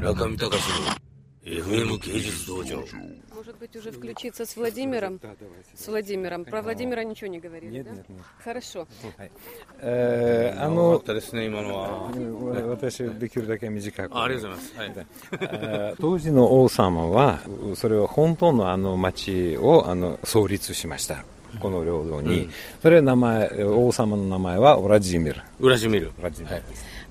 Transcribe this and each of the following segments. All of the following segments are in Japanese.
中見隆の FM 芸術道場 Может быть, уже включиться с Владимиром? С Владимиром. Про Владимира ничего не говорили, Нет, да? нет, нет. Хорошо. えーあよかのったですね今のは私できるだけ短くあありがとうございます、はい、えー当時の王様はそれは本当のあの町をあの創立しました この領土に、それ名前王様の名前はウラジミルウラジミルウラジミルはい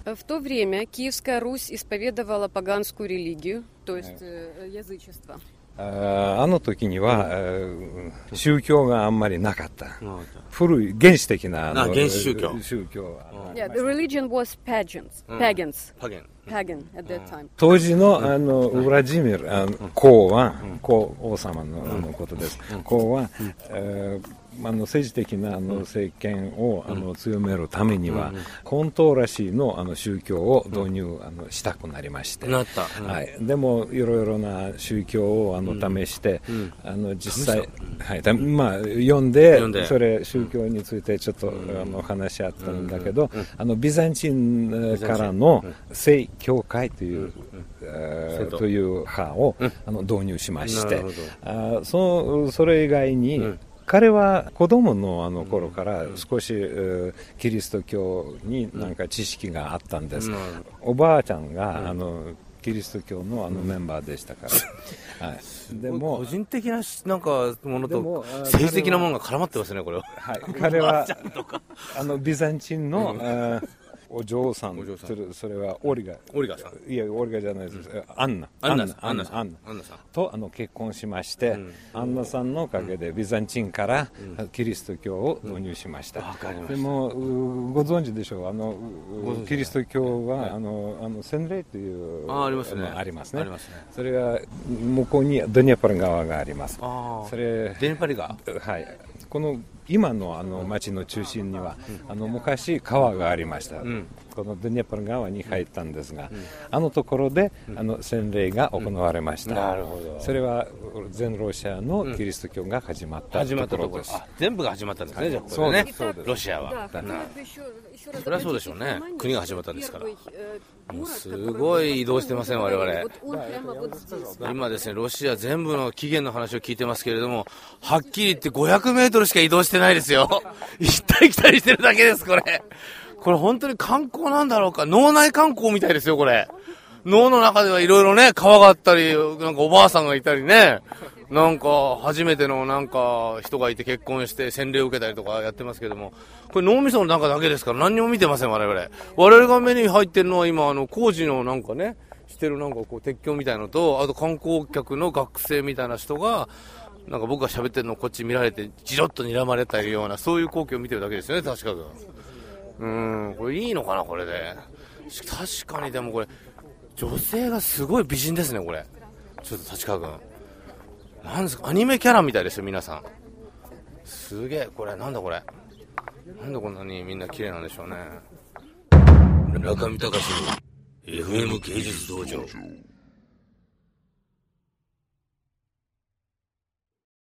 В то время Киевская Русь исповедовала поганскую религию, то есть э, язычество. あの時には、えー宗教があんまりなかった。古い原始的なのあ原始宗教。宗教は Yeah, the religion was pagans, pagans, pagan at that time. 当時のあのウラジミルあの公は、公王様のあのことです、公は、えーあの政治的なあの政権をあの強めるためには、本当らしいのあの宗教を導入あのしたくなりまして、なった、うん。はい、でもいろいろな宗教をあの試して、あの実際、はい。だまあ、読んでそれ宗教についてちょっと、あの話し合ったんだけど、あのビザンチンえーからの聖教会という、という派を、あの導入しまして。あそそれ以外に、彼は子供のあの頃から少し、えーキリスト教になんか知識があったんです、おばあちゃんが、あのキリスト教のあのメンバーでしたから、はい、でも個人的なしなんかものと政治的なものが絡まってますねこれは。はい、彼はあのビザンチンの、あーお嬢さんお嬢さん。それそれはオリガオリガさん。いやオリガじゃないです、アンナ。アンナさん。アンナアンナアンナさん。とあの結婚しまして、アンナさんのおかげでビザンチンからキリスト教を導入しました、わかりました。でもうご存知でしょう？あのうキリスト教は、あのあの洗礼というあありますね。のありますね。ありますね。それは向こうにドニャパル川があります。あそれ電パリがはい、この今のあの町の中心には、あの昔川がありました、このドニャプル川に入ったんですが、うん、あのところで、あの洗礼が行われました、うん、なるほど。それは全ロシアのキリスト教が始まったところ。です、全部が始まったんですね、じゃあここでね。ロシアは。それはそうでしょうね。国が始まったんですから。もうすごい移動してません我々。今ですねロシア全部の起源の話を聞いてますけれどもはっきり言って500メートルしか移動してないですよ。行ったり来たりしてるだけですこれ。これ本当に観光なんだろうか？脳内観光みたいですよ、これ。脳の中ではいろいろね、川があったり、なんかおばあさんがいたりね、なんか初めてのなんか人がいて結婚して洗礼を受けたりとかやってますけども、これ脳みその中だけですから何にも見てません、我々。我々が目に入ってるのは今、あの、工事のなんかね、してるなんかこう鉄橋みたいのと、あと観光客の学生みたいな人が、なんか僕が喋ってるのをこっち見られて、じろっと睨まれたりような、そういう光景を見てるだけですよね、確かく。うん、これいいのかな、これで。確かにでもこれ、女性がすごい美人ですね、これ。ちょっと立川君。なんですか、アニメキャラみたいですよ、皆さん。すげえ、これ、なんだこれ。なんでこんなにみんな綺麗なんでしょうね。中見隆の FM 芸術道場